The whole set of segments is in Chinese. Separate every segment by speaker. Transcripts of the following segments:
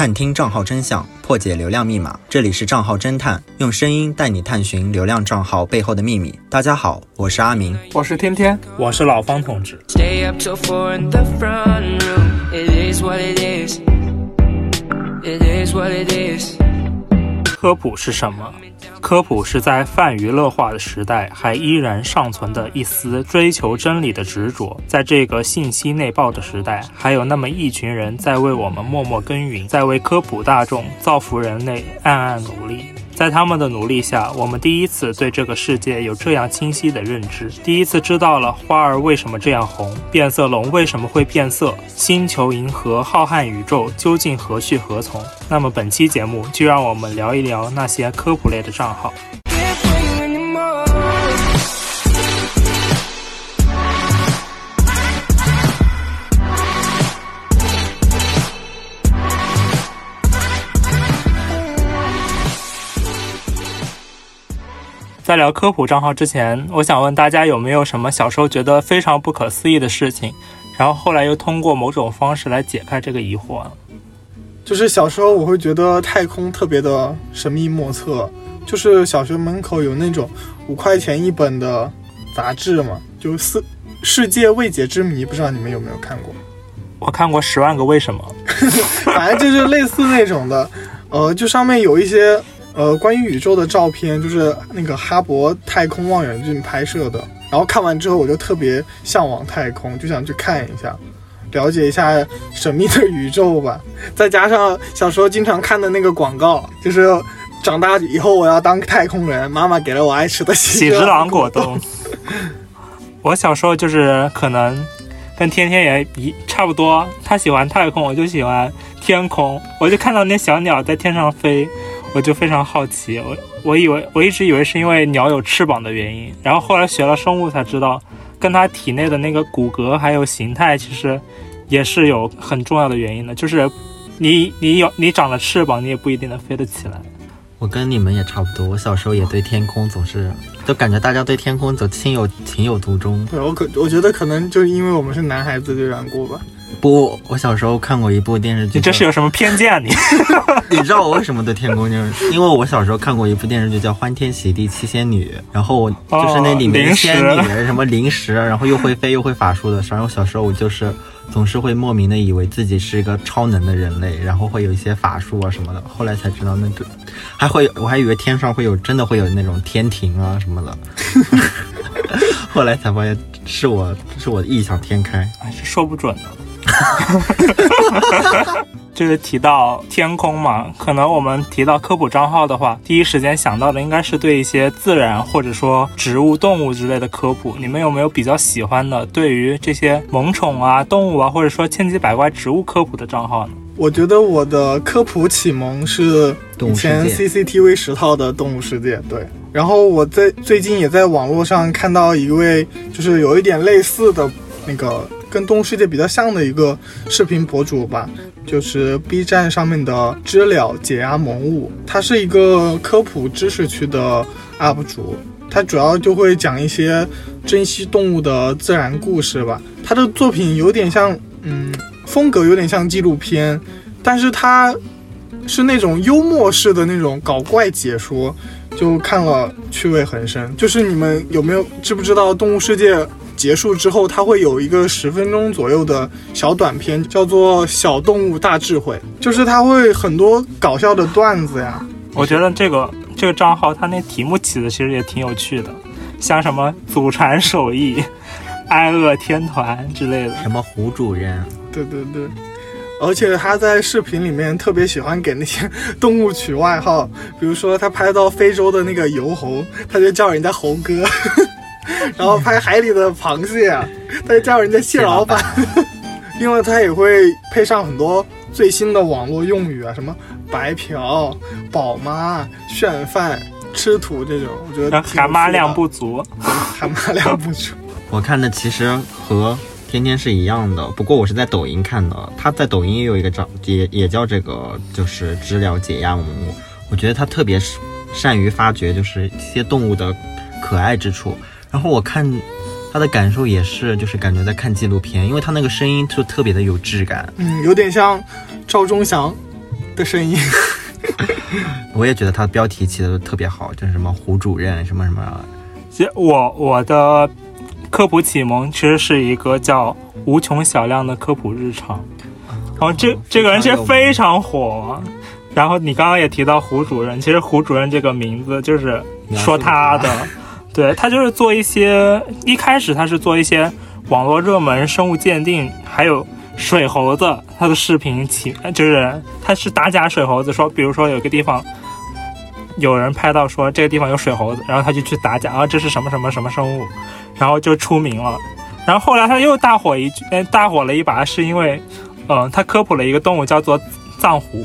Speaker 1: 探听账号真相，破解流量密码。这里是账号侦探，用声音带你探寻流量账号背后的秘密。大家好，我是阿明，
Speaker 2: 我是天天，
Speaker 3: 我是老方同志。Stay up till four in the front room. It is what it is. It is what it is. 科普是什么？科普是在泛娱乐化的时代，还依然尚存的一丝追求真理的执着。在这个信息内爆的时代，还有那么一群人在为我们默默耕耘，在为科普大众、造福人类暗暗努力。在他们的努力下，我们第一次对这个世界有这样清晰的认知，第一次知道了花儿为什么这样红，变色龙为什么会变色，星球、银河、浩瀚宇宙究竟何去何从？那么本期节目就让我们聊一聊那些科普类的账号。在聊科普账号之前，我想问大家有没有什么小时候觉得非常不可思议的事情，然后后来又通过某种方式来解开这个疑惑？
Speaker 2: 就是小时候我会觉得太空特别的神秘莫测，就是小学门口有那种五块钱一本的杂志嘛，就世世界未解之谜，不知道你们有没有看过？
Speaker 3: 我看过《十万个为什么》，
Speaker 2: 反正就是类似那种的，呃，就上面有一些。呃，关于宇宙的照片，就是那个哈勃太空望远镜拍摄的。然后看完之后，我就特别向往太空，就想去看一下，了解一下神秘的宇宙吧。再加上小时候经常看的那个广告，就是长大以后我要当太空人，妈妈给了我爱吃的喜
Speaker 3: 之郎果冻。我小时候就是可能跟天天也一差不多，他喜欢太空，我就喜欢天空，我就看到那小鸟在天上飞。我就非常好奇，我我以为我一直以为是因为鸟有翅膀的原因，然后后来学了生物才知道，跟它体内的那个骨骼还有形态其实也是有很重要的原因的，就是你你有你长了翅膀，你也不一定能飞得起来。
Speaker 1: 我跟你们也差不多，我小时候也对天空总是都感觉大家对天空总情有情有独钟。
Speaker 2: 对我可我觉得可能就是因为我们是男孩子的缘故吧。
Speaker 1: 不，我小时候看过一部电视剧。
Speaker 3: 你这是有什么偏见啊？你，
Speaker 1: 你知道我为什么对天空就是因为我小时候看过一部电视剧叫《欢天喜地七仙女》，然后就是那里面仙女什么灵石，然后又会飞又会法术的。然后小时候我就是总是会莫名的以为自己是一个超能的人类，然后会有一些法术啊什么的。后来才知道那个还会，我还以为天上会有真的会有那种天庭啊什么的。后来才发现是我是我的异想天开，
Speaker 3: 哎，说不准呢。就是提到天空嘛，可能我们提到科普账号的话，第一时间想到的应该是对一些自然或者说植物、动物之类的科普。你们有没有比较喜欢的对于这些萌宠啊、动物啊，或者说千奇百怪植物科普的账号呢？
Speaker 2: 我觉得我的科普启蒙是以前 CCTV 十套的动物世界，对。然后我在最近也在网络上看到一位，就是有一点类似的那个。跟动物世界比较像的一个视频博主吧，就是 B 站上面的知了解压萌物，他是一个科普知识区的 UP 主，他主要就会讲一些珍稀动物的自然故事吧。他的作品有点像，嗯，风格有点像纪录片，但是他是那种幽默式的那种搞怪解说，就看了趣味很深。就是你们有没有知不知道动物世界？结束之后，它会有一个十分钟左右的小短片，叫做《小动物大智慧》，就是它会很多搞笑的段子呀。
Speaker 3: 我觉得这个这个账号它那题目起的其实也挺有趣的，像什么祖传手艺、挨饿天团之类的，
Speaker 1: 什么胡主任，
Speaker 2: 对对对，而且他在视频里面特别喜欢给那些动物取外号，比如说他拍到非洲的那个油猴，他就叫人家猴哥。然后拍海里的螃蟹，他就叫人家蟹老板。另外，他也会配上很多最新的网络用语啊，什么白嫖、宝妈、炫饭、吃土这种，我觉得
Speaker 3: 含妈量不足，
Speaker 2: 含妈量不足。
Speaker 1: 我看的其实和天天是一样的，不过我是在抖音看的。他在抖音也有一个账，也也叫这个，就是知了解压萌物。我觉得他特别善于发掘，就是一些动物的可爱之处。然后我看他的感受也是，就是感觉在看纪录片，因为他那个声音就特别的有质感，
Speaker 2: 嗯，有点像赵忠祥的声音。
Speaker 1: 我也觉得他的标题起的都特别好，就是什么胡主任什么什么。
Speaker 3: 其实我我的科普启蒙其实是一个叫无穷小亮的科普日常，然后这这个人其实非常火。然后你刚刚也提到胡主任，其实胡主任这个名字就是说他的，对他就是做一些一开始他是做一些网络热门生物鉴定，还有水猴子他的视频起就是他是打假水猴子，说比如说有个地方有人拍到说这个地方有水猴子，然后他就去打假啊这是什么什么什么生物，然后就出名了。然后后来他又大火一句大火了一把，是因为嗯他科普了一个动物叫做藏狐。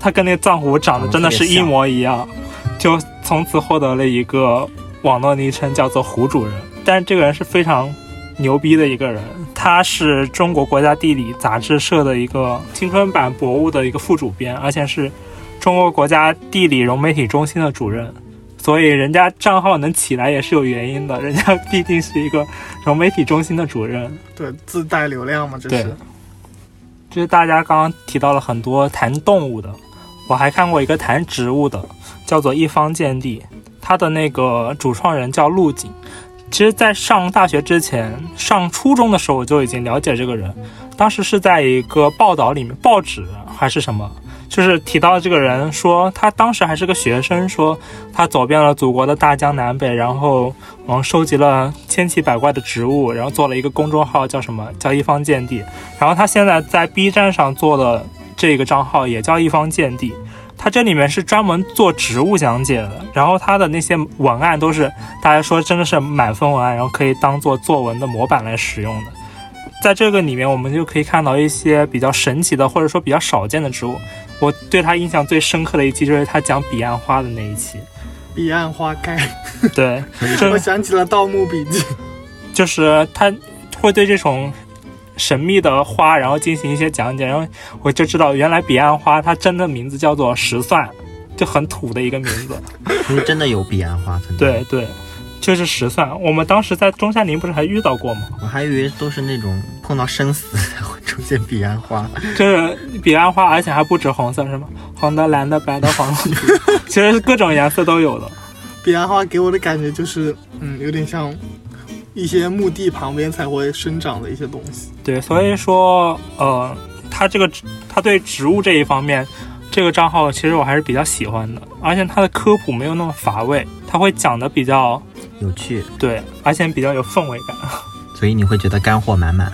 Speaker 3: 他跟那个藏狐长得真的是一模一样，就从此获得了一个网络昵称，叫做“胡主任”。但是这个人是非常牛逼的一个人，他是中国国家地理杂志社的一个青春版博物的一个副主编，而且是中国国家地理融媒体中心的主任。所以人家账号能起来也是有原因的，人家毕竟是一个融媒体中心的主任。
Speaker 2: 对，自带流量嘛，这是。
Speaker 3: 就是大家刚刚提到了很多谈动物的。我还看过一个谈植物的，叫做一方见地，他的那个主创人叫陆景。其实，在上大学之前，上初中的时候我就已经了解这个人，当时是在一个报道里面，报纸还是什么，就是提到这个人，说他当时还是个学生，说他走遍了祖国的大江南北，然后嗯，收集了千奇百怪的植物，然后做了一个公众号，叫什么叫一方见地。然后他现在在 B 站上做的。这个账号也叫一方见地，它这里面是专门做植物讲解的，然后它的那些文案都是大家说真的是满分文案，然后可以当做作文的模板来使用的。在这个里面，我们就可以看到一些比较神奇的或者说比较少见的植物。我对他印象最深刻的一期就是他讲彼岸花的那一期，
Speaker 2: 彼岸花开。
Speaker 3: 对，
Speaker 2: 我想起了《盗墓笔记》，
Speaker 3: 就是他会对这种。神秘的花，然后进行一些讲解，然后我就知道原来彼岸花它真的名字叫做石蒜，就很土的一个名字。
Speaker 1: 因为真的有彼岸花存在。
Speaker 3: 对对，就是石蒜。我们当时在中山陵不是还遇到过吗？
Speaker 1: 我还以为都是那种碰到生死才会出现彼岸花。
Speaker 3: 就是彼岸花，而且还不止红色，是吗？红的、蓝的、白的、黄的，其实各种颜色都有的。
Speaker 2: 彼岸花给我的感觉就是，嗯，有点像。一些墓地旁边才会生长的一些东西。
Speaker 3: 对，所以说，呃，他这个他对植物这一方面，这个账号其实我还是比较喜欢的，而且他的科普没有那么乏味，他会讲的比较
Speaker 1: 有趣，
Speaker 3: 对，而且比较有氛围感，
Speaker 1: 所以你会觉得干货满满。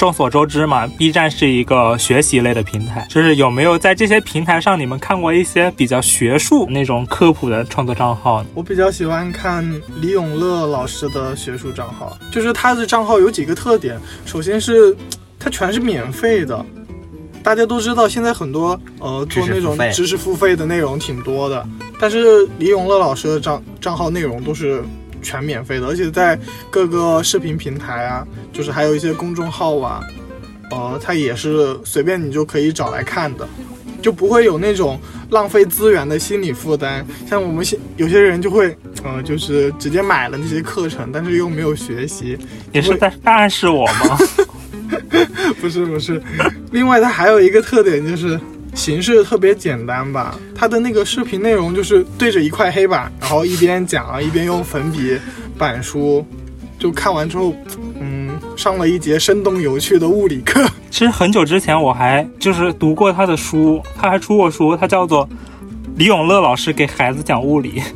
Speaker 3: 众所周知嘛，B 站是一个学习类的平台，就是有没有在这些平台上，你们看过一些比较学术那种科普的创作账号？
Speaker 2: 我比较喜欢看李永乐老师的学术账号，就是他的账号有几个特点，首先是他全是免费的，大家都知道现在很多呃做那种知识付费的内容挺多的，但是李永乐老师的账账号内容都是。全免费的，而且在各个视频平台啊，就是还有一些公众号啊，呃，它也是随便你就可以找来看的，就不会有那种浪费资源的心理负担。像我们现有些人就会，呃，就是直接买了那些课程，但是又没有学习。
Speaker 3: 你是在暗示我吗？
Speaker 2: 不是不是，另外它还有一个特点就是。形式特别简单吧，他的那个视频内容就是对着一块黑板，然后一边讲一边用粉笔板书，就看完之后，嗯，上了一节生动有趣的物理课。
Speaker 3: 其实很久之前我还就是读过他的书，他还出过书，他叫做李永乐老师给孩子讲物理。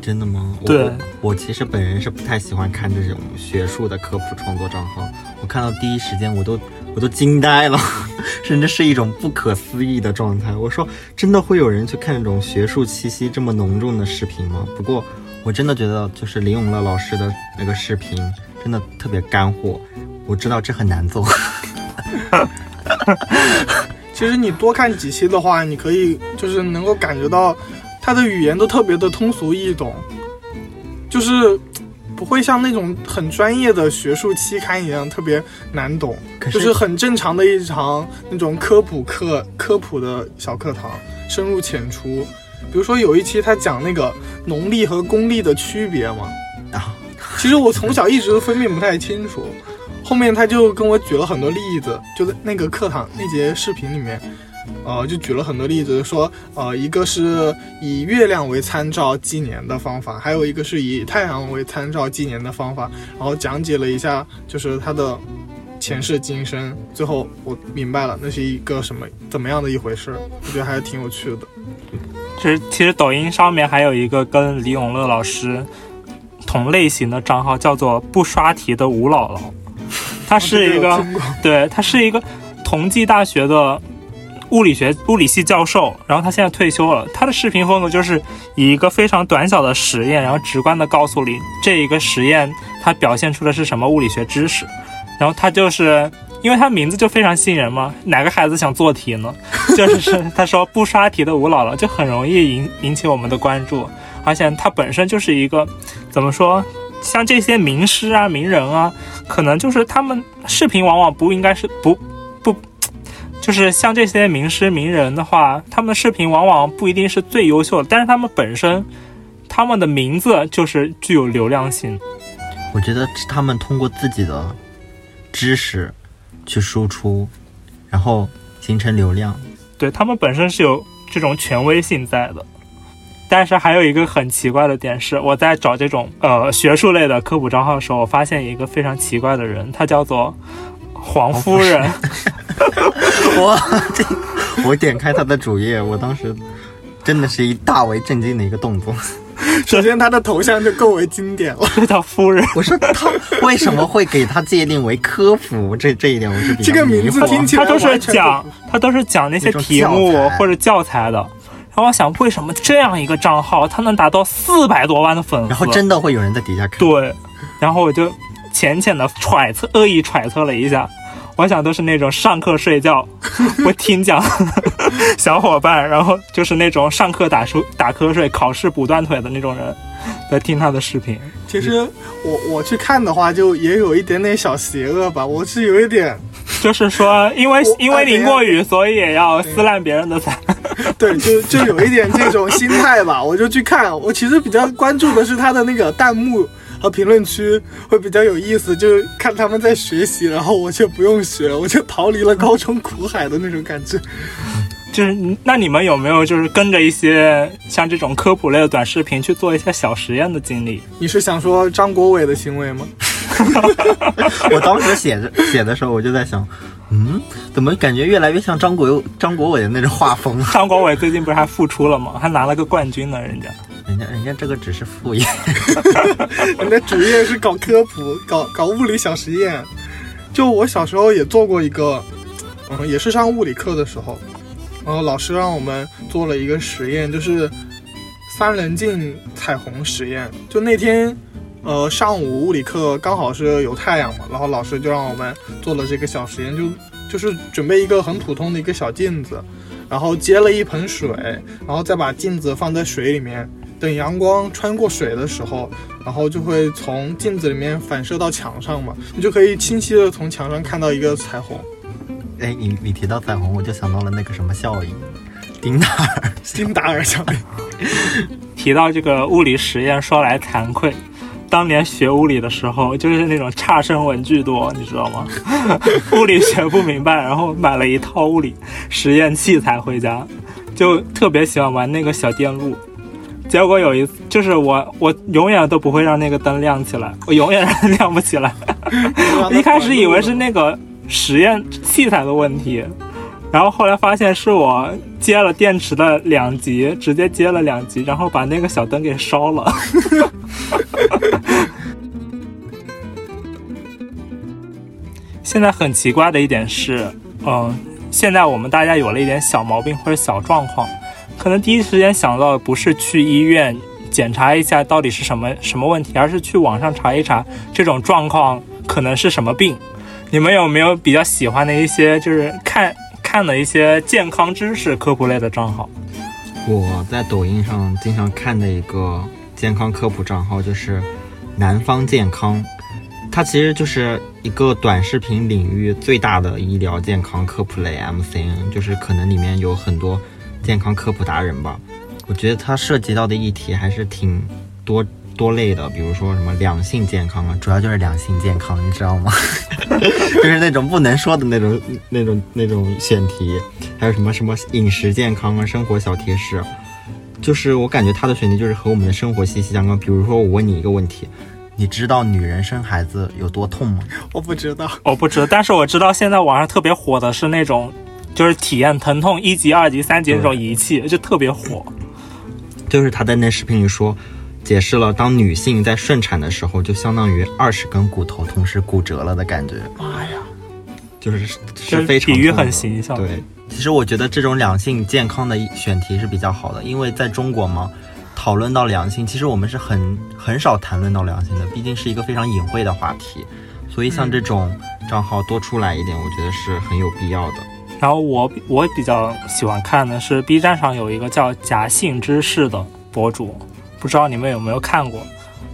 Speaker 1: 真的吗？
Speaker 3: 对，
Speaker 1: 我其实本人是不太喜欢看这种学术的科普创作账号，我看到第一时间我都。我都惊呆了，甚至是一种不可思议的状态。我说，真的会有人去看这种学术气息这么浓重的视频吗？不过，我真的觉得，就是林永乐老师的那个视频，真的特别干货。我知道这很难做。
Speaker 2: 其实你多看几期的话，你可以就是能够感觉到，他的语言都特别的通俗易懂，就是。不会像那种很专业的学术期刊一样特别难懂，就是很正常的一场那种科普课、科普的小课堂，深入浅出。比如说有一期他讲那个农历和公历的区别嘛，啊，其实我从小一直都分辨不太清楚，后后面他就跟我举了很多例子，就在那个课堂那节视频里面，呃，就举了很多例子，说呃，一个是以月亮为参照纪年的方法，还有一个是以太阳为参照纪年的方法，然后讲解了一下，就是它的前世今生。最后我明白了，那是一个什么怎么样的一回事，我觉得还是挺有趣的。
Speaker 3: 其实，其实抖音上面还有一个跟李永乐老师同类型的账号，叫做“不刷题的吴姥姥”。他是一个，对他是一个同济大学的物理学物理系教授，然后他现在退休了。他的视频风格就是以一个非常短小的实验，然后直观的告诉你这一个实验它表现出的是什么物理学知识。然后他就是因为他名字就非常吸引人嘛，哪个孩子想做题呢？就是他说不刷题的吴姥姥就很容易引引起我们的关注，而且他本身就是一个怎么说？像这些名师啊、名人啊，可能就是他们视频往往不应该是不不，就是像这些名师名人的话，他们的视频往往不一定是最优秀的，但是他们本身他们的名字就是具有流量性。
Speaker 1: 我觉得他们通过自己的知识去输出，然后形成流量，
Speaker 3: 对他们本身是有这种权威性在的。但是还有一个很奇怪的点是，我在找这种呃学术类的科普账号的时候，我发现一个非常奇怪的人，他叫做黄夫人。
Speaker 1: 我，这我点开他的主页，我当时真的是一大为震惊的一个动作。
Speaker 2: 首先，他的头像就够为经典了，
Speaker 3: 叫夫人。
Speaker 1: 我说他为什么会给他界定为科普？这这一点我是比
Speaker 2: 较这个名字听起
Speaker 3: 来，他都是讲他都是讲那些题目或者教材的。然后我想，为什么这样一个账号，它能达到四百多万的粉丝？
Speaker 1: 然后真的会有人在底下看。
Speaker 3: 对，然后我就浅浅的揣测，恶意揣测了一下。我想都是那种上课睡觉 不听讲 小伙伴，然后就是那种上课打书打瞌睡、考试补断腿的那种人，在听他的视频。
Speaker 2: 其实我我去看的话，就也有一点点小邪恶吧。我是有一点，
Speaker 3: 就是说，因为因为淋过雨，所以也要撕烂别人的伞。
Speaker 2: 对，就就有一点这种心态吧。我就去看，我其实比较关注的是他的那个弹幕。和评论区会比较有意思，就是看他们在学习，然后我却不用学，我就逃离了高中苦海的那种感觉。
Speaker 3: 就是那你们有没有就是跟着一些像这种科普类的短视频去做一些小实验的经历？
Speaker 2: 你是想说张国伟的行为吗？
Speaker 1: 我当时写着写的时候，我就在想，嗯，怎么感觉越来越像张国张国伟的那种画风？
Speaker 3: 张国伟最近不是还复出了吗？还拿了个冠军呢，人家。
Speaker 1: 人家人家这个只是副业，
Speaker 2: 人家主业是搞科普，搞搞物理小实验。就我小时候也做过一个，嗯，也是上物理课的时候，然后老师让我们做了一个实验，就是三棱镜彩虹实验。就那天，呃，上午物理课刚好是有太阳嘛，然后老师就让我们做了这个小实验，就就是准备一个很普通的一个小镜子，然后接了一盆水，然后再把镜子放在水里面。等阳光穿过水的时候，然后就会从镜子里面反射到墙上嘛，你就可以清晰的从墙上看到一个彩虹。
Speaker 1: 哎，你你提到彩虹，我就想到了那个什么效应，丁达尔，
Speaker 2: 丁达尔效应。
Speaker 3: 提到这个物理实验，说来惭愧，当年学物理的时候，就是那种差生文具多，你知道吗？物理学不明白，然后买了一套物理实验器材回家，就特别喜欢玩那个小电路。结果有一次，就是我我永远都不会让那个灯亮起来，我永远亮不起来。一开始以为是那个实验器材的问题，然后后来发现是我接了电池的两极，直接接了两极，然后把那个小灯给烧了。现在很奇怪的一点是，嗯，现在我们大家有了一点小毛病或者小状况。可能第一时间想到的不是去医院检查一下到底是什么什么问题，而是去网上查一查这种状况可能是什么病。你们有没有比较喜欢的一些就是看看的一些健康知识科普类的账号？
Speaker 1: 我在抖音上经常看的一个健康科普账号就是南方健康，它其实就是一个短视频领域最大的医疗健康科普类 MCN，就是可能里面有很多。健康科普达人吧，我觉得它涉及到的议题还是挺多多类的，比如说什么两性健康啊，主要就是两性健康，你知道吗？就是那种不能说的那种、那种、那种选题，还有什么什么饮食健康啊，生活小贴士，就是我感觉他的选题就是和我们的生活息息相关。比如说，我问你一个问题，你知道女人生孩子有多痛吗？
Speaker 2: 我不知道，
Speaker 3: 我不知道，但是我知道现在网上特别火的是那种，就是体验疼痛一级、二级、三级那种仪器，就特别火。
Speaker 1: 就是他在那视频里说，解释了当女性在顺产的时候，就相当于二十根骨头同时骨折了的感觉。
Speaker 2: 妈呀，
Speaker 1: 就是是非常
Speaker 3: 比喻很形象。
Speaker 1: 对，其实我觉得这种两性健康的选题是比较好的，因为在中国嘛，讨论到两性，其实我们是很很少谈论到两性的，毕竟是一个非常隐晦的话题，所以像这种账号多出来一点，我觉得是很有必要的。
Speaker 3: 然后我我比较喜欢看的是 B 站上有一个叫假性知识的博主，不知道你们有没有看过？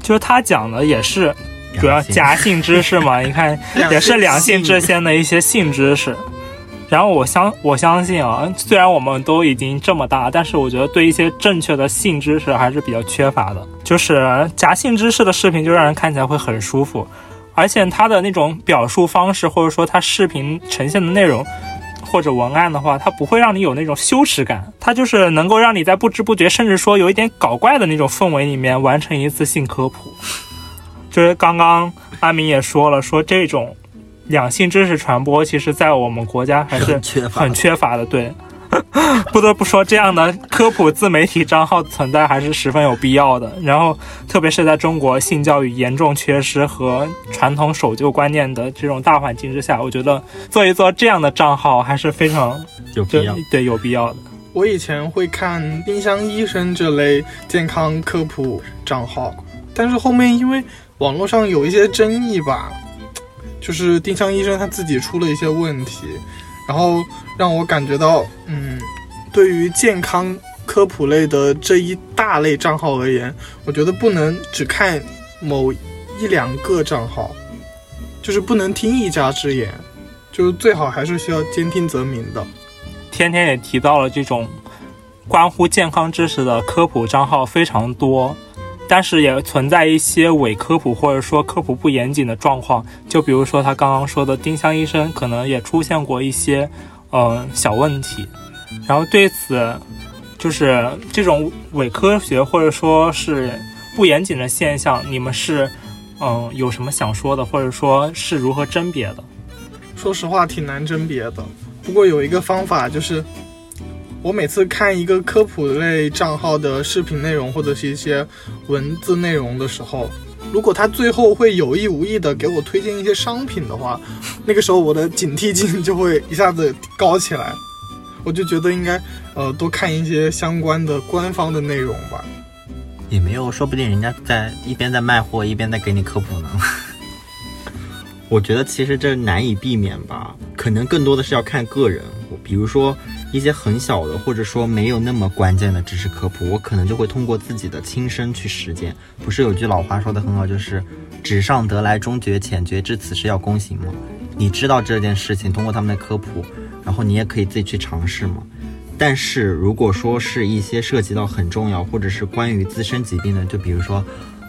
Speaker 3: 就是他讲的也是主要假性知识嘛，你看也是两性之间的一些性知识。然后我相我相信啊，虽然我们都已经这么大，但是我觉得对一些正确的性知识还是比较缺乏的。就是假性知识的视频就让人看起来会很舒服，而且他的那种表述方式或者说他视频呈现的内容。或者文案的话，它不会让你有那种羞耻感，它就是能够让你在不知不觉，甚至说有一点搞怪的那种氛围里面完成一次性科普。就是刚刚阿明也说了，说这种两性知识传播，其实在我们国家还是很缺乏的，对。不得不说，这样的科普自媒体账号存在还是十分有必要的。然后，特别是在中国性教育严重缺失和传统守旧观念的这种大环境之下，我觉得做一做这样的账号还是非常
Speaker 1: 有必要。
Speaker 3: 对，有必要的。
Speaker 2: 我以前会看丁香医生这类健康科普账号，但是后面因为网络上有一些争议吧，就是丁香医生他自己出了一些问题。然后让我感觉到，嗯，对于健康科普类的这一大类账号而言，我觉得不能只看某一两个账号，就是不能听一家之言，就最好还是需要兼听则明的。
Speaker 3: 天天也提到了这种关乎健康知识的科普账号非常多。但是也存在一些伪科普或者说科普不严谨的状况，就比如说他刚刚说的丁香医生，可能也出现过一些，嗯，小问题。然后对此，就是这种伪科学或者说是不严谨的现象，你们是，嗯，有什么想说的，或者说是如何甄别的？
Speaker 2: 说实话，挺难甄别的。不过有一个方法就是。我每次看一个科普类账号的视频内容或者是一些文字内容的时候，如果他最后会有意无意的给我推荐一些商品的话，那个时候我的警惕性就会一下子高起来，我就觉得应该呃多看一些相关的官方的内容吧。
Speaker 1: 也没有，说不定人家在一边在卖货一边在给你科普呢。我觉得其实这难以避免吧，可能更多的是要看个人，比如说。一些很小的，或者说没有那么关键的知识科普，我可能就会通过自己的亲身去实践。不是有句老话说的很好，就是“纸上得来终觉浅，绝知此事要躬行”吗？你知道这件事情，通过他们的科普，然后你也可以自己去尝试嘛。但是如果说是一些涉及到很重要，或者是关于自身疾病的，就比如说，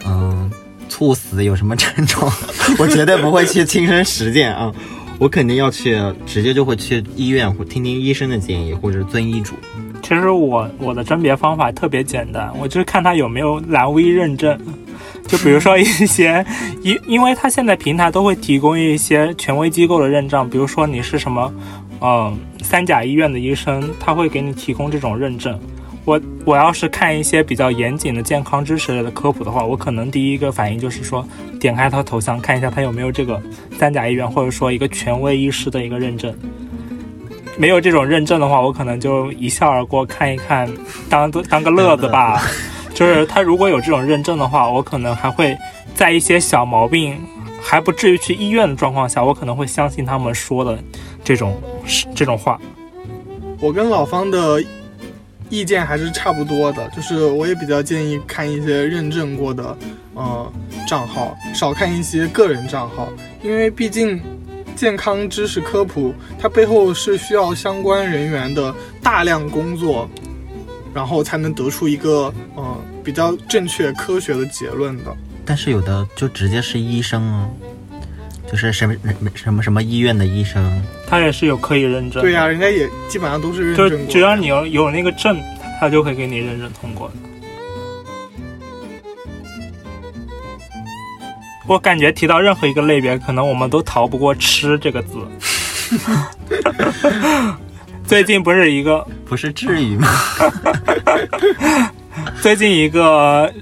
Speaker 1: 嗯，猝死有什么症状，我绝对不会去亲身实践啊。我肯定要去，直接就会去医院或听听医生的建议，或者遵医嘱。
Speaker 3: 其实我我的甄别方法特别简单，我就是看他有没有蓝 V 认证。就比如说一些，因因为他现在平台都会提供一些权威机构的认证，比如说你是什么，嗯，三甲医院的医生，他会给你提供这种认证。我我要是看一些比较严谨的健康知识类的科普的话，我可能第一个反应就是说，点开他头像看一下他有没有这个三甲医院或者说一个权威医师的一个认证。没有这种认证的话，我可能就一笑而过，看一看，当当个乐子吧。就是他如果有这种认证的话，我可能还会在一些小毛病还不至于去医院的状况下，我可能会相信他们说的这种这种话。
Speaker 2: 我跟老方的。意见还是差不多的，就是我也比较建议看一些认证过的，呃，账号，少看一些个人账号，因为毕竟健康知识科普它背后是需要相关人员的大量工作，然后才能得出一个呃比较正确科学的结论的。
Speaker 1: 但是有的就直接是医生啊，就是什么什么什么医院的医生，
Speaker 3: 他也是有可以认证。
Speaker 2: 对呀，人家也基本上都是认证过。
Speaker 3: 只要你有有那个证，他就会给你认证通过的。我感觉提到任何一个类别，可能我们都逃不过“吃”这个字。最近不是一个
Speaker 1: 不是至于吗？
Speaker 3: 最近一个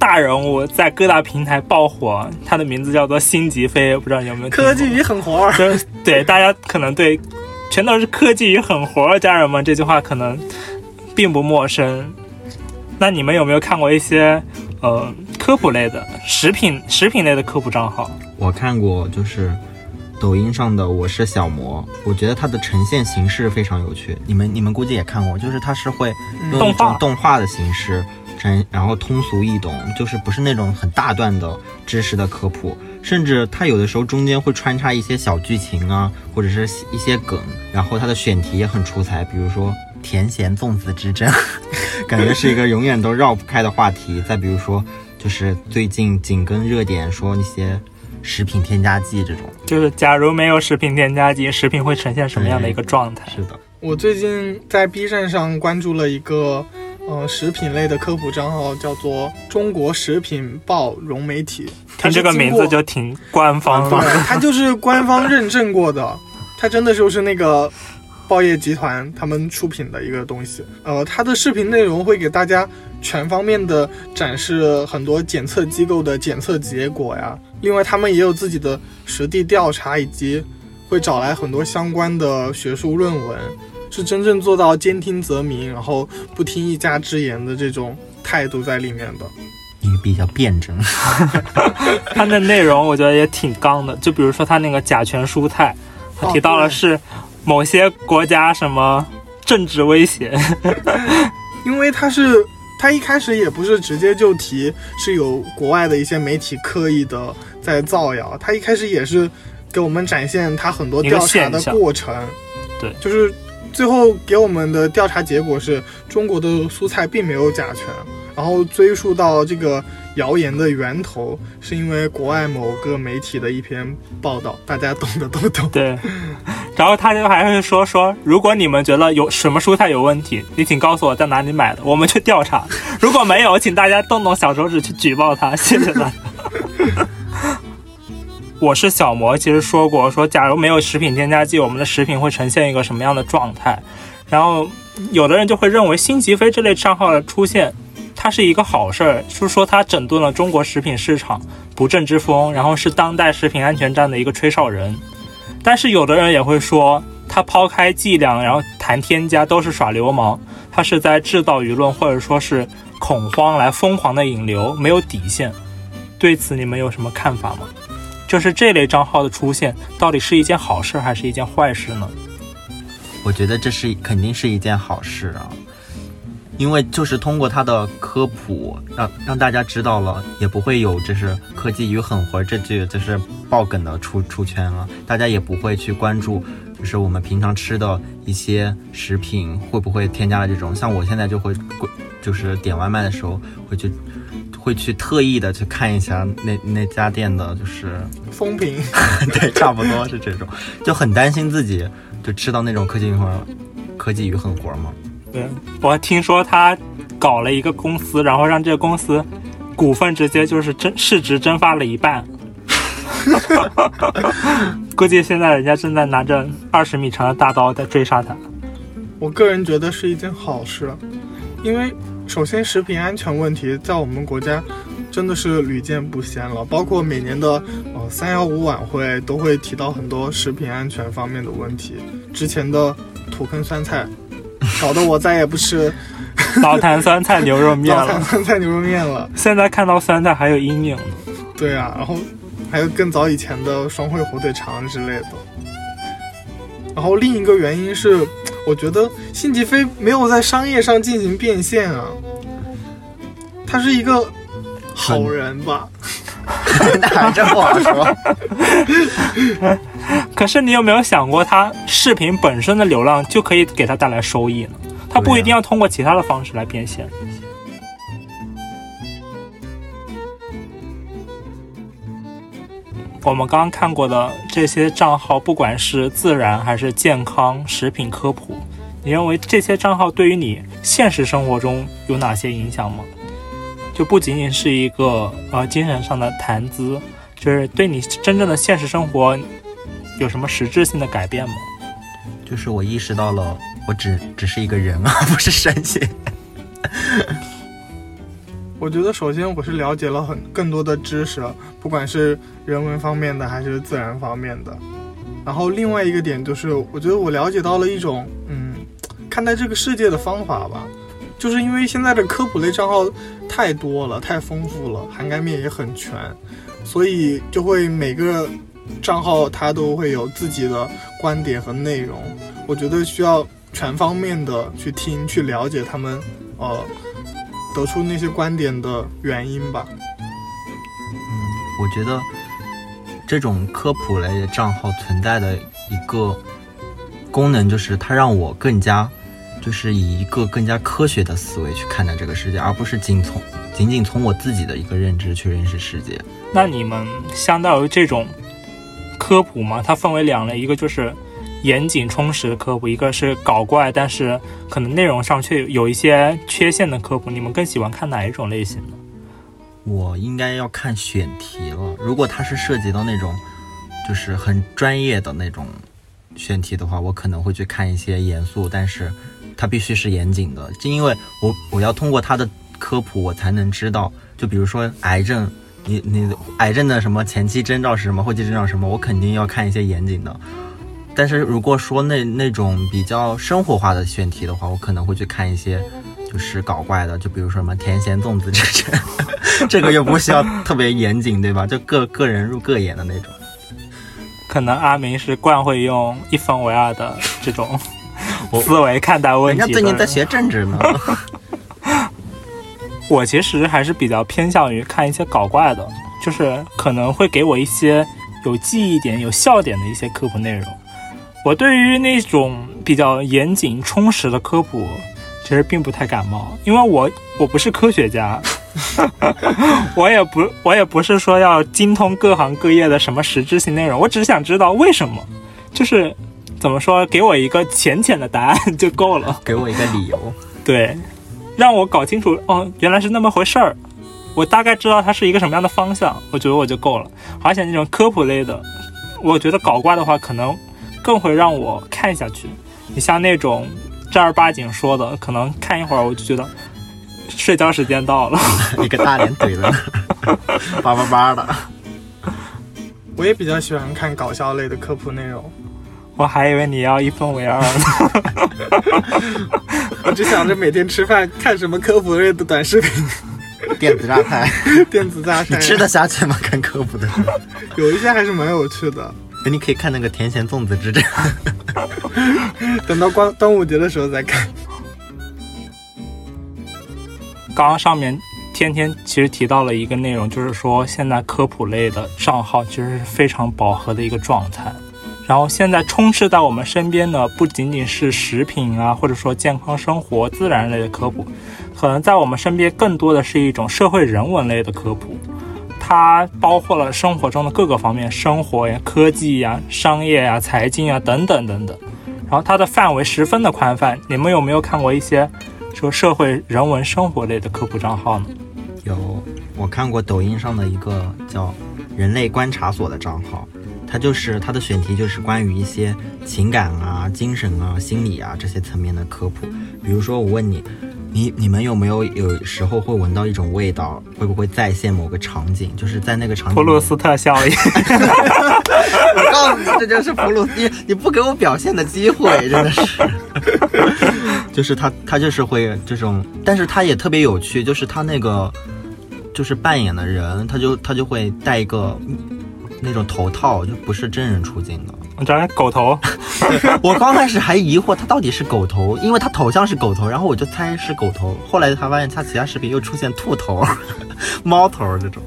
Speaker 3: 大人物在各大平台爆火，他的名字叫做辛吉飞，不知道你有没有？
Speaker 2: 科技与狠活。
Speaker 3: 对，大家可能对全都是科技与狠活，家人们这句话可能并不陌生。那你们有没有看过一些呃科普类的食品食品类的科普账号？
Speaker 1: 我看过，就是。抖音上的我是小魔，我觉得它的呈现形式非常有趣。你们你们估计也看过，就是它是会用一种动画的形式呈，然后通俗易懂，就是不是那种很大段的知识的科普，甚至它有的时候中间会穿插一些小剧情啊，或者是一些梗，然后它的选题也很出彩，比如说甜咸粽子之争，感觉是一个永远都绕不开的话题。再比如说，就是最近紧跟热点说那些。食品添加剂这种，
Speaker 3: 就是假如没有食品添加剂，食品会呈现什么样的一个状态？
Speaker 1: 是的，
Speaker 2: 我最近在 B 站上关注了一个，呃，食品类的科普账号，叫做“中国食品报融媒体”。
Speaker 3: 听这个名字就挺官方的，
Speaker 2: 它就是官方认证过的，它真的就是那个报业集团他们出品的一个东西。呃，它的视频内容会给大家全方面的展示很多检测机构的检测结果呀。另外，他们也有自己的实地调查，以及会找来很多相关的学术论文，是真正做到兼听则明，然后不听一家之言的这种态度在里面的。
Speaker 1: 你比较辩证，
Speaker 3: 它的内容我觉得也挺刚的。就比如说他那个甲醛蔬菜，他提到了是某些国家什么政治威胁，
Speaker 2: 因为他是。他一开始也不是直接就提是有国外的一些媒体刻意的在造谣，他一开始也是给我们展现他很多调查的过程，
Speaker 3: 对，
Speaker 2: 就是最后给我们的调查结果是中国的蔬菜并没有甲醛，然后追溯到这个。谣言的源头是因为国外某个媒体的一篇报道，大家懂的都懂。
Speaker 3: 对，然后他就还会说说，如果你们觉得有什么蔬菜有问题，你请告诉我在哪里买的，我们去调查。如果没有，请大家动动小手指去举报他。谢谢大家。我是小魔，其实说过说，假如没有食品添加剂，我们的食品会呈现一个什么样的状态？然后有的人就会认为辛吉飞这类账号的出现。它是一个好事儿，就是说它整顿了中国食品市场不正之风，然后是当代食品安全战的一个吹哨人。但是有的人也会说，他抛开剂量，然后谈添加都是耍流氓，他是在制造舆论或者说是恐慌来疯狂的引流，没有底线。对此你们有什么看法吗？就是这类账号的出现，到底是一件好事还是一件坏事呢？
Speaker 1: 我觉得这是肯定是一件好事啊。因为就是通过他的科普，让让大家知道了，也不会有就是科技与狠活这句就是爆梗的出出圈了，大家也不会去关注，就是我们平常吃的一些食品会不会添加了这种，像我现在就会，就是点外卖的时候会去，会去特意的去看一下那那家店的就是
Speaker 2: 风评，
Speaker 1: 对，差不多是这种，就很担心自己就吃到那种科技与科技与狠活嘛。
Speaker 3: 对，我听说他搞了一个公司，然后让这个公司股份直接就是蒸市值蒸发了一半，估计现在人家正在拿着二十米长的大刀在追杀他。
Speaker 2: 我个人觉得是一件好事，因为首先食品安全问题在我们国家真的是屡见不鲜了，包括每年的呃三幺五晚会都会提到很多食品安全方面的问题。之前的土坑酸菜。搞得我再也不吃
Speaker 3: 老 坛酸菜牛肉面了。
Speaker 2: 老坛酸菜牛肉面了。
Speaker 3: 现在看到酸菜还有阴影。
Speaker 2: 对啊，然后还有更早以前的双汇火腿肠之类的。然后另一个原因是，我觉得辛吉飞没有在商业上进行变现啊。他是一个好人吧？
Speaker 1: 那这不好说。
Speaker 3: 可是你有没有想过，他视频本身的流量就可以给他带来收益呢？他不一定要通过其他的方式来变现。我们刚刚看过的这些账号，不管是自然还是健康、食品科普，你认为这些账号对于你现实生活中有哪些影响吗？就不仅仅是一个呃精神上的谈资，就是对你真正的现实生活有什么实质性的改变吗？
Speaker 1: 就是我意识到了，我只只是一个人啊，不是神仙。
Speaker 2: 我觉得首先我是了解了很更多的知识，不管是人文方面的还是自然方面的。然后另外一个点就是，我觉得我了解到了一种嗯看待这个世界的方法吧。就是因为现在的科普类账号太多了，太丰富了，涵盖面也很全，所以就会每个账号它都会有自己的观点和内容。我觉得需要全方面的去听，去了解他们，呃。得出那些观点的原因吧。
Speaker 1: 嗯，我觉得这种科普类的账号存在的一个功能，就是它让我更加，就是以一个更加科学的思维去看待这个世界，而不是仅从仅仅从我自己的一个认知去认识世界。
Speaker 3: 那你们相当于这种科普吗？它分为两类，一个就是。严谨充实的科普，一个是搞怪，但是可能内容上却有一些缺陷的科普，你们更喜欢看哪一种类型呢？
Speaker 1: 我应该要看选题了。如果它是涉及到那种就是很专业的那种选题的话，我可能会去看一些严肃，但是它必须是严谨的，就因为我我要通过它的科普，我才能知道，就比如说癌症，你你癌症的什么前期征兆是什么，后期征兆什么，我肯定要看一些严谨的。但是如果说那那种比较生活化的选题的话，我可能会去看一些就是搞怪的，就比如说什么甜咸粽子这些，这个又不需要特别严谨，对吧？就个个人入各眼的那种。
Speaker 3: 可能阿明是惯会用一分为二的这种 思维看待问题。
Speaker 1: 人家最近在学政治呢。
Speaker 3: 我其实还是比较偏向于看一些搞怪的，就是可能会给我一些有记忆点、有笑点的一些科普内容。我对于那种比较严谨充实的科普，其实并不太感冒，因为我我不是科学家，我也不我也不是说要精通各行各业的什么实质性内容，我只想知道为什么，就是怎么说，给我一个浅浅的答案就够了，
Speaker 1: 给我一个理由，
Speaker 3: 对，让我搞清楚哦，原来是那么回事儿，我大概知道它是一个什么样的方向，我觉得我就够了。而且那种科普类的，我觉得搞怪的话可能。更会让我看下去。你像那种正儿八经说的，可能看一会儿我就觉得睡觉时间到了，
Speaker 1: 一个大脸怼了，叭叭叭的。
Speaker 2: 我也比较喜欢看搞笑类的科普内容。
Speaker 3: 我还以为你要一分为二呢。
Speaker 2: 我只想着每天吃饭看什么科普类的短视频，
Speaker 1: 电子榨菜，
Speaker 2: 电子榨菜，
Speaker 1: 你吃得下去吗？看科普的，
Speaker 2: 有一些还是蛮有趣的。
Speaker 1: 你可以看那个甜咸粽子之战，
Speaker 2: 等到光端午节的时候再看。
Speaker 3: 刚刚上面天天其实提到了一个内容，就是说现在科普类的账号其实是非常饱和的一个状态。然后现在充斥在我们身边的不仅仅是食品啊，或者说健康生活、自然类的科普，可能在我们身边更多的是一种社会人文类的科普。它包括了生活中的各个方面，生活呀、科技呀、商业呀、财经啊等等等等。然后它的范围十分的宽泛。你们有没有看过一些说社会人文生活类的科普账号呢？
Speaker 1: 有，我看过抖音上的一个叫“人类观察所”的账号，它就是它的选题就是关于一些情感啊、精神啊、心理啊这些层面的科普。比如说，我问你。你你们有没有有时候会闻到一种味道？会不会再现某个场景？就是在那个场景。
Speaker 3: 普鲁斯特效应。
Speaker 1: 我告诉你，这就是普鲁斯。你你不给我表现的机会，真的是。就是他他就是会这种，但是他也特别有趣，就是他那个就是扮演的人，他就他就会戴一个那种头套，就不是真人出镜的。
Speaker 3: 长狗头，
Speaker 1: 我刚开始还疑惑他到底是狗头，因为他头像是狗头，然后我就猜是狗头。后来才发现他其他视频又出现兔头、猫头这种。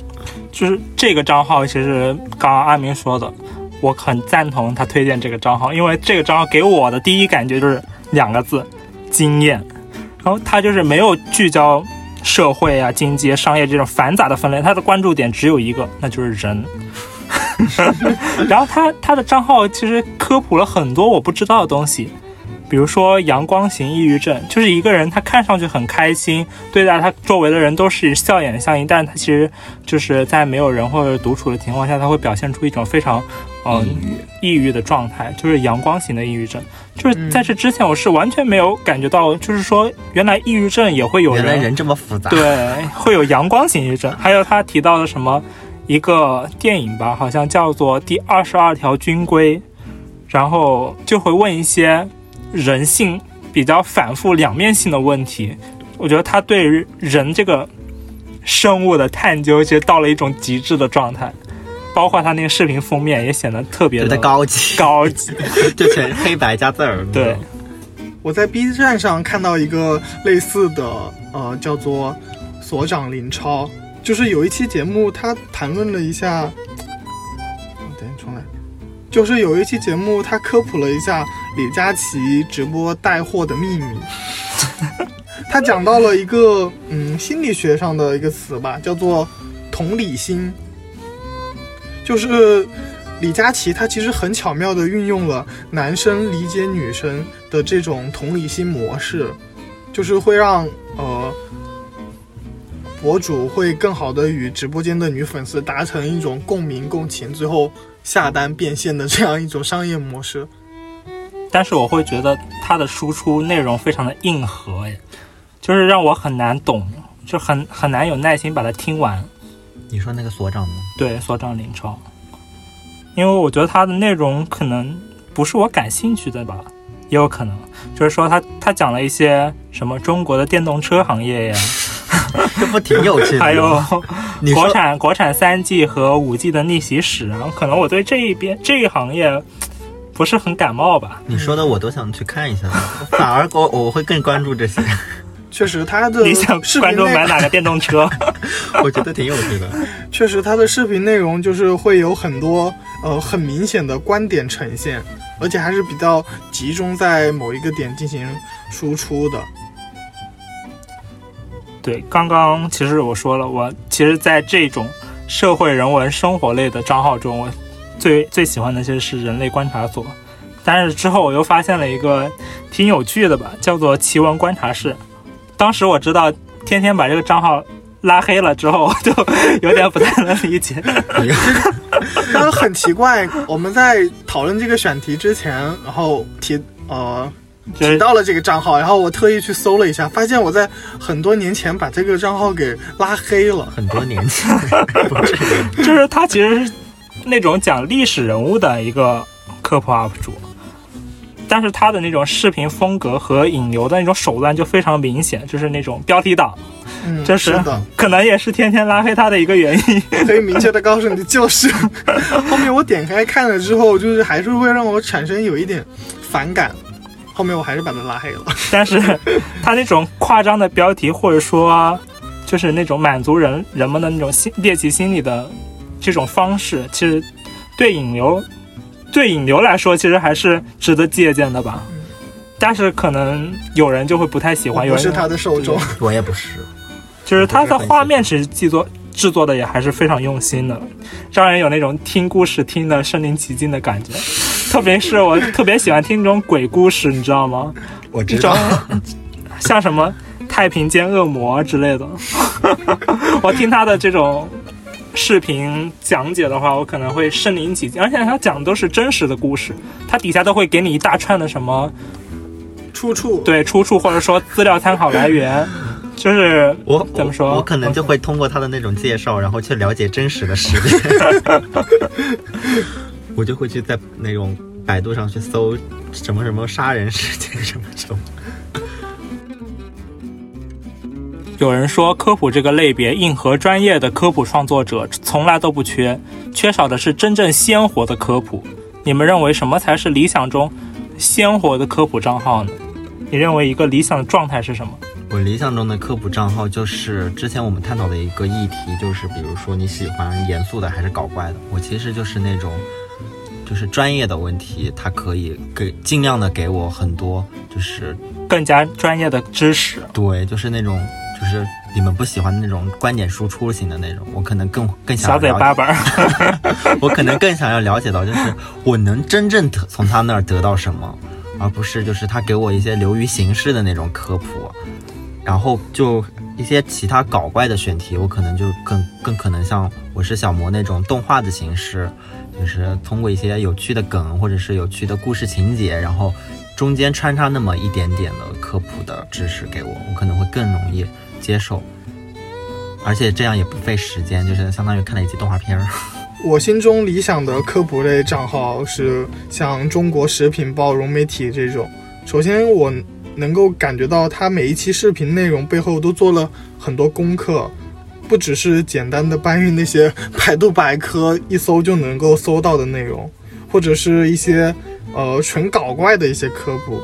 Speaker 3: 就是这个账号，其实刚刚阿明说的，我很赞同他推荐这个账号，因为这个账号给我的第一感觉就是两个字：惊艳。然后他就是没有聚焦社会啊、经济、商业这种繁杂的分类，他的关注点只有一个，那就是人。然后他他的账号其实科普了很多我不知道的东西。比如说阳光型抑郁症，就是一个人他看上去很开心，对待他周围的人都是笑眼相迎，但是他其实就是在没有人或者独处的情况下，他会表现出一种非常，嗯，抑郁的状态，就是阳光型的抑郁症。就是在这之前，我是完全没有感觉到，就是说原来抑郁症也会有
Speaker 1: 人，原来人这么复杂，
Speaker 3: 对，会有阳光型抑郁症。还有他提到的什么一个电影吧，好像叫做《第二十二条军规》，然后就会问一些。人性比较反复、两面性的问题，我觉得他对人这个生物的探究，其实到了一种极致的状态。包括他那个视频封面也显得特别
Speaker 1: 的高级，
Speaker 3: 高级，
Speaker 1: 就全黑白加字儿。
Speaker 3: 对，
Speaker 2: 我在 B 站上看到一个类似的，呃，叫做“所长林超”，就是有一期节目，他谈论了一下。等下重来，就是有一期节目，他科普了一下。李佳琦直播带货的秘密，他讲到了一个嗯心理学上的一个词吧，叫做同理心。就是李佳琦他其实很巧妙的运用了男生理解女生的这种同理心模式，就是会让呃博主会更好的与直播间的女粉丝达成一种共鸣共情，最后下单变现的这样一种商业模式。
Speaker 3: 但是我会觉得他的输出内容非常的硬核，哎，就是让我很难懂，就很很难有耐心把它听完。
Speaker 1: 你说那个所长吗？
Speaker 3: 对，所长林超，因为我觉得他的内容可能不是我感兴趣的吧，也有可能，就是说他他讲了一些什么中国的电动车行业呀，
Speaker 1: 这不挺有趣的？
Speaker 3: 还有国产国产三 G 和五 G 的逆袭史啊，可能我对这一边这一行业。不是很感冒吧？
Speaker 1: 你说的我都想去看一下，反而我我会更关注这些。
Speaker 2: 确实，他的
Speaker 3: 你想观众买哪个电动车？
Speaker 1: 我觉得挺有趣的。
Speaker 2: 确实，他的视频内容就是会有很多呃很明显的观点呈现，而且还是比较集中在某一个点进行输出的。
Speaker 3: 对，刚刚其实我说了，我其实在这种社会人文生活类的账号中，我。最最喜欢的其实是人类观察所，但是之后我又发现了一个挺有趣的吧，叫做奇闻观察室。当时我知道天天把这个账号拉黑了之后，就有点不太能理解。
Speaker 2: 但是很奇怪，我们在讨论这个选题之前，然后提呃提到了这个账号，然后我特意去搜了一下，发现我在很多年前把这个账号给拉黑了。
Speaker 1: 很多年前，
Speaker 3: 就是他其实是。那种讲历史人物的一个科普 UP 主，但是他的那种视频风格和引流的那种手段就非常明显，就是那种标题党，
Speaker 2: 嗯，
Speaker 3: 这
Speaker 2: 是，
Speaker 3: 可能也是天天拉黑他的一个原因。
Speaker 2: 可以明确的告诉你，就是。后面我点开看了之后，就是还是会让我产生有一点反感，后面我还是把他拉黑了。
Speaker 3: 但是 他那种夸张的标题，或者说就是那种满足人人们的那种心猎奇心理的。这种方式其实对引流，对引流来说，其实还是值得借鉴的吧。但是可能有人就会不太喜欢。
Speaker 2: 有人是他的受众，
Speaker 1: 我也不是。
Speaker 3: 就是他的画面其实制作制作的也还是非常用心的，让人有那种听故事听的身临其境的感觉。特别是我特别喜欢听这种鬼故事，你知道吗？
Speaker 1: 我知道，
Speaker 3: 像什么太平间恶魔之类的。我听他的这种。视频讲解的话，我可能会身临其境，而且他讲的都是真实的故事，他底下都会给你一大串的什么
Speaker 2: 出处，
Speaker 3: 对出处或者说资料参考来源，就是
Speaker 1: 我
Speaker 3: 怎么说，
Speaker 1: 我可能就会通过他的那种介绍，然后去了解真实的事件，我就会去在那种百度上去搜什么什么杀人事件什么什么。
Speaker 3: 有人说，科普这个类别，硬核专业的科普创作者从来都不缺，缺少的是真正鲜活的科普。你们认为什么才是理想中鲜活的科普账号呢？你认为一个理想的状态是什么？
Speaker 1: 我理想中的科普账号就是之前我们探讨的一个议题，就是比如说你喜欢严肃的还是搞怪的。我其实就是那种，就是专业的问题，他可以给尽量的给我很多，就是
Speaker 3: 更加专业的知识。
Speaker 1: 对，就是那种。就就是你们不喜欢那种观点输出型的那种，我可能更更想
Speaker 3: 小嘴巴巴，
Speaker 1: 我可能更想要了解到，就是我能真正从他那儿得到什么，而不是就是他给我一些流于形式的那种科普，然后就一些其他搞怪的选题，我可能就更更可能像我是小魔那种动画的形式，就是通过一些有趣的梗或者是有趣的故事情节，然后。中间穿插那么一点点的科普的知识给我，我可能会更容易接受，而且这样也不费时间，就是相当于看了一集动画片儿。
Speaker 2: 我心中理想的科普类账号是像中国食品报、融媒体这种。首先，我能够感觉到他每一期视频内容背后都做了很多功课，不只是简单的搬运那些 百度百科一搜就能够搜到的内容，或者是一些。呃，纯搞怪的一些科普，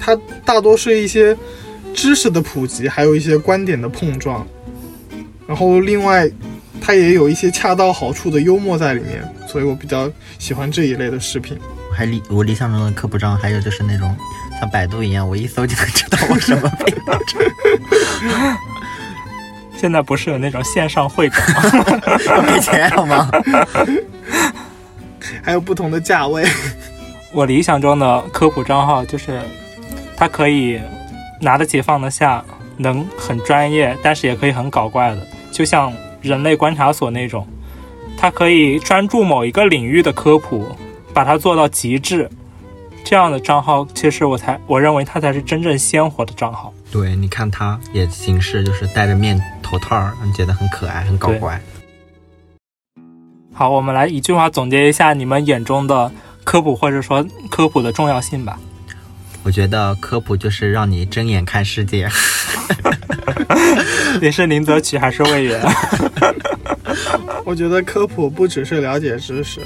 Speaker 2: 它大多是一些知识的普及，还有一些观点的碰撞。然后另外，它也有一些恰到好处的幽默在里面，所以我比较喜欢这一类的视频。
Speaker 1: 还理我理想中的科普账，还有就是那种像百度一样，我一搜就能知道我什么病。
Speaker 3: 现在不是有那种线上会诊吗？
Speaker 1: 要给钱好吗？
Speaker 2: 还有不同的价位。
Speaker 3: 我理想中的科普账号就是，它可以拿得起放得下，能很专业，但是也可以很搞怪的，就像人类观察所那种，它可以专注某一个领域的科普，把它做到极致。这样的账号，其实我才我认为它才是真正鲜活的账号。
Speaker 1: 对，你看它也形式就是戴着面头套，让你觉得很可爱、很搞怪。
Speaker 3: 好，我们来一句话总结一下你们眼中的。科普或者说科普的重要性吧，
Speaker 1: 我觉得科普就是让你睁眼看世界。
Speaker 3: 你是林则徐还是魏源？
Speaker 2: 我觉得科普不只是了解知识，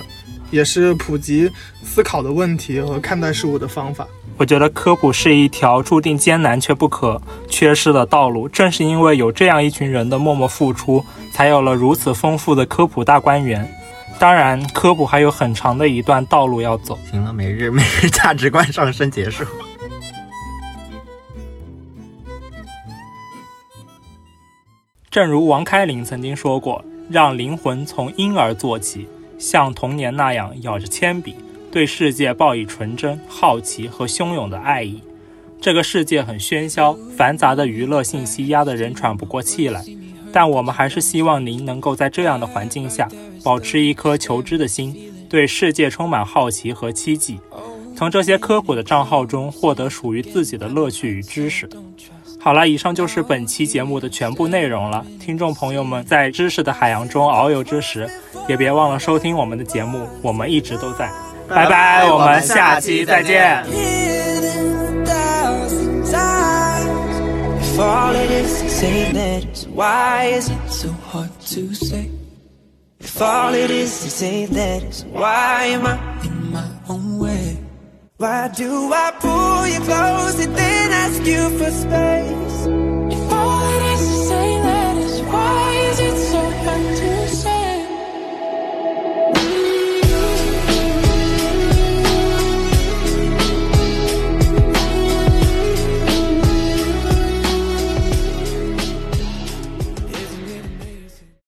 Speaker 2: 也是普及思考的问题和看待事物的方法。
Speaker 3: 我觉得科普是一条注定艰难却不可缺失的道路。正是因为有这样一群人的默默付出，才有了如此丰富的科普大观园。当然，科普还有很长的一段道路要走。
Speaker 1: 行了，每日每日价值观上升结束。
Speaker 3: 正如王开林曾经说过：“让灵魂从婴儿做起，像童年那样咬着铅笔，对世界抱以纯真、好奇和汹涌的爱意。”这个世界很喧嚣，繁杂的娱乐信息压得人喘不过气来。但我们还是希望您能够在这样的环境下，保持一颗求知的心，对世界充满好奇和期冀，从这些科普的账号中获得属于自己的乐趣与知识。好了，以上就是本期节目的全部内容了。听众朋友们，在知识的海洋中遨游之时，也别忘了收听我们的节目，我们一直都在。拜拜，我们下期再见。If all it is is eight letters, why is it so hard to say? If all it is letters, why am I in my own way? Why do I pull you close and then ask you for space? If all it is is eight letters, why?